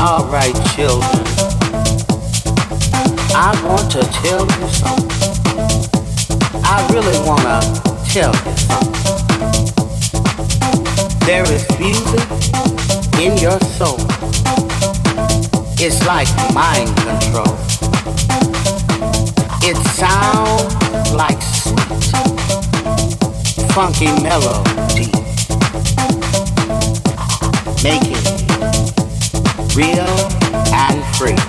Alright, children. I want to tell you something. I really want to tell you something. There is music in your soul. It's like mind control. It sounds like sweet, funky melody. Making real and free.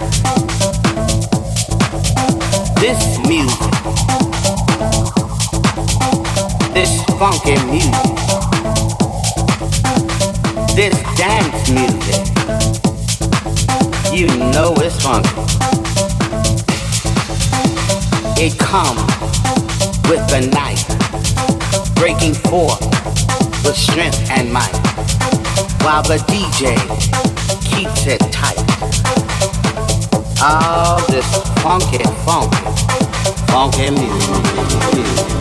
This music, this funky music, this dance music, you know it's funky. It comes with the night, breaking forth with strength and might, while the DJ keeps it. All this funky, funky, funky music. feel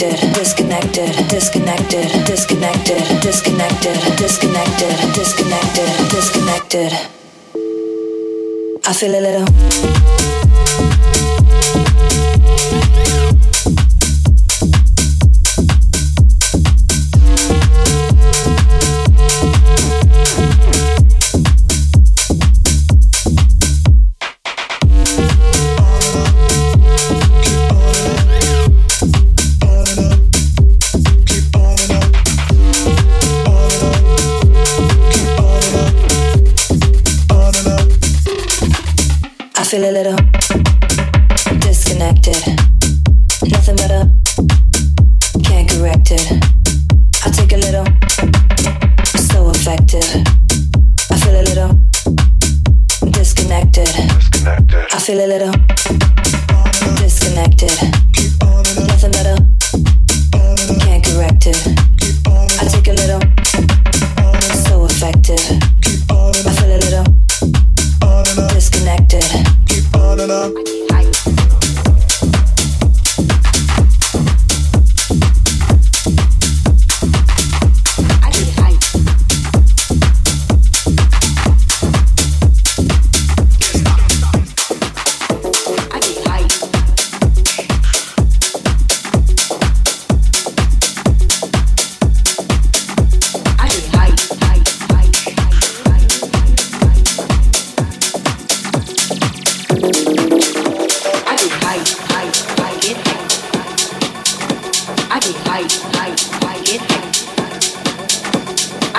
disconnected, disconnected, disconnected, disconnected, disconnected, disconnected, disconnected, disconnected. I feel a little.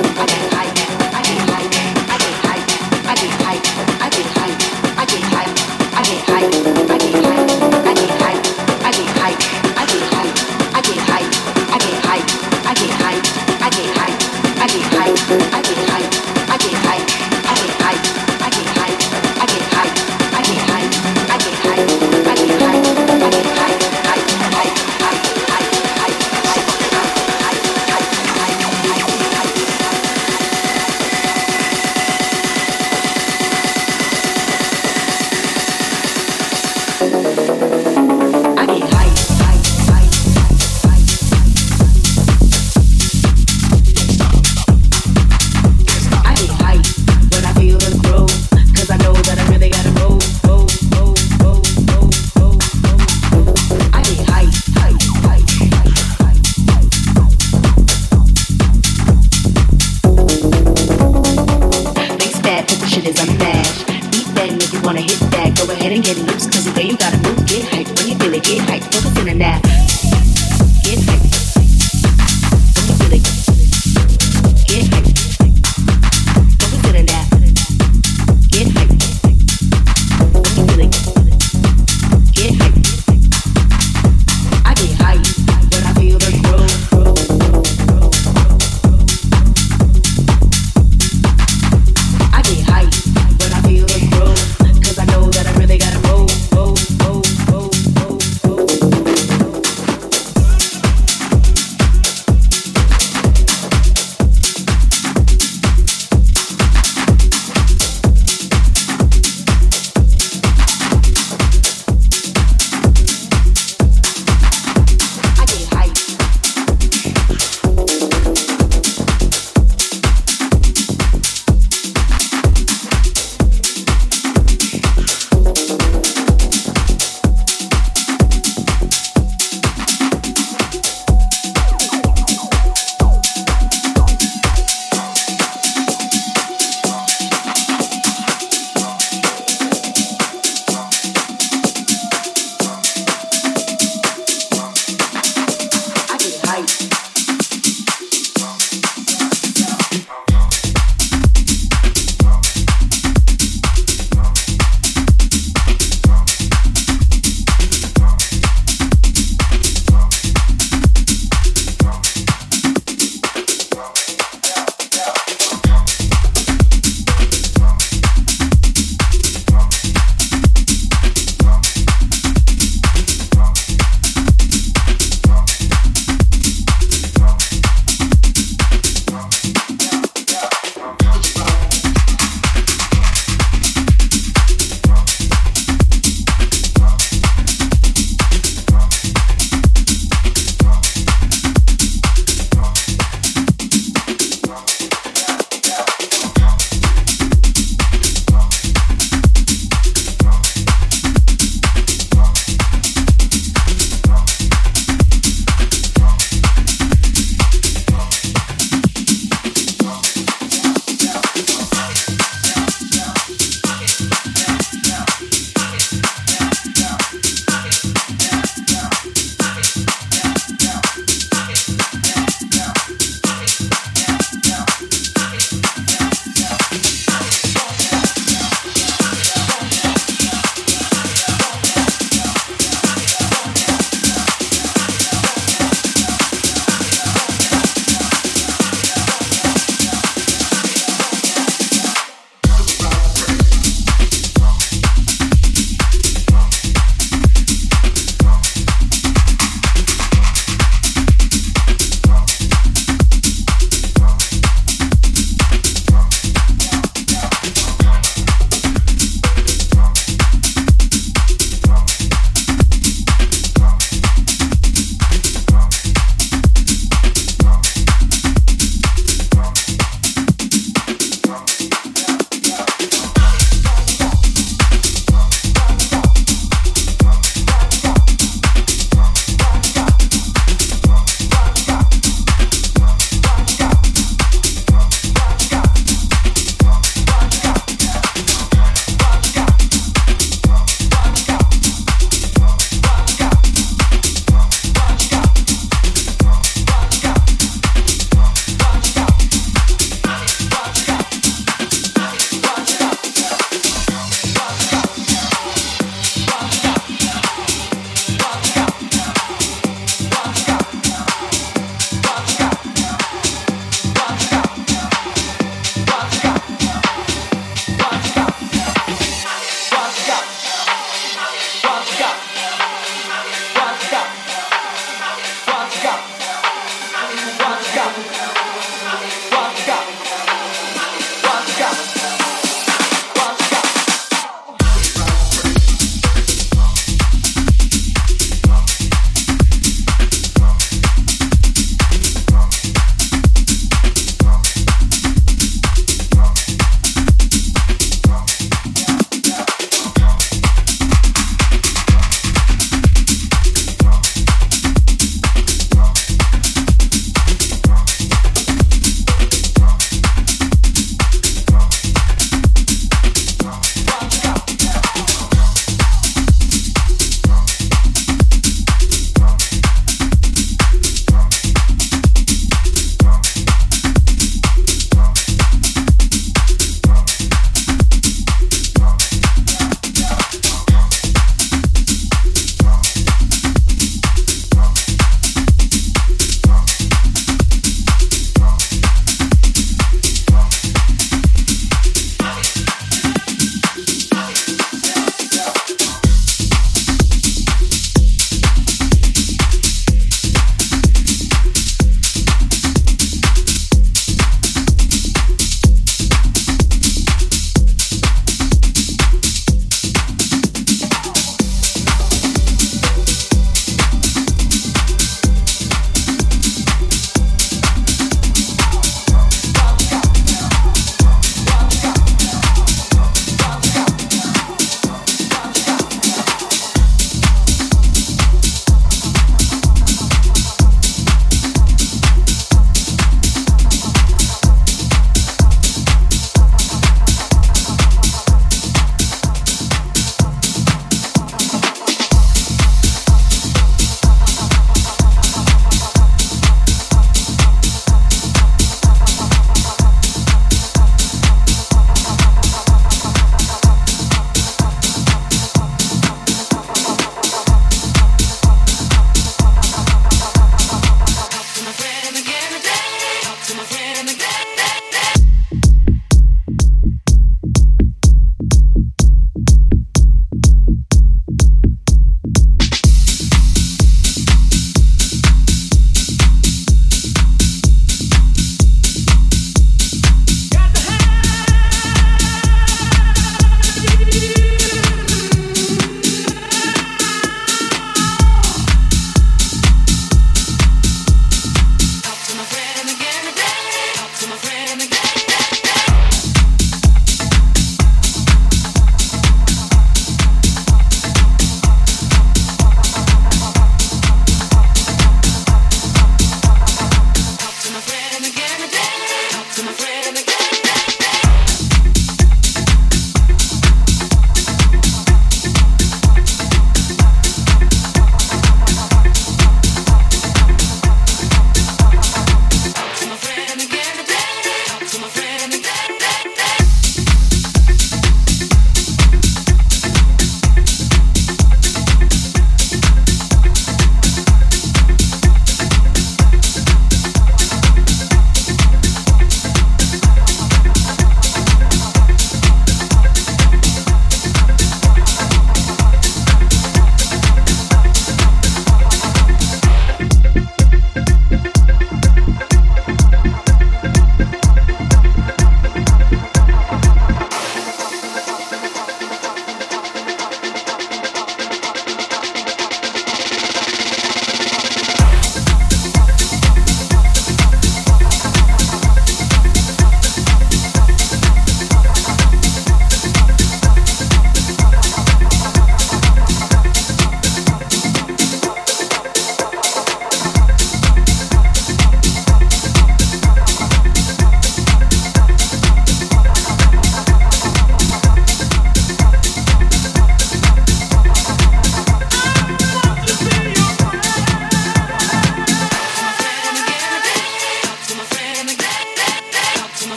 I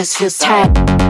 just feels tight.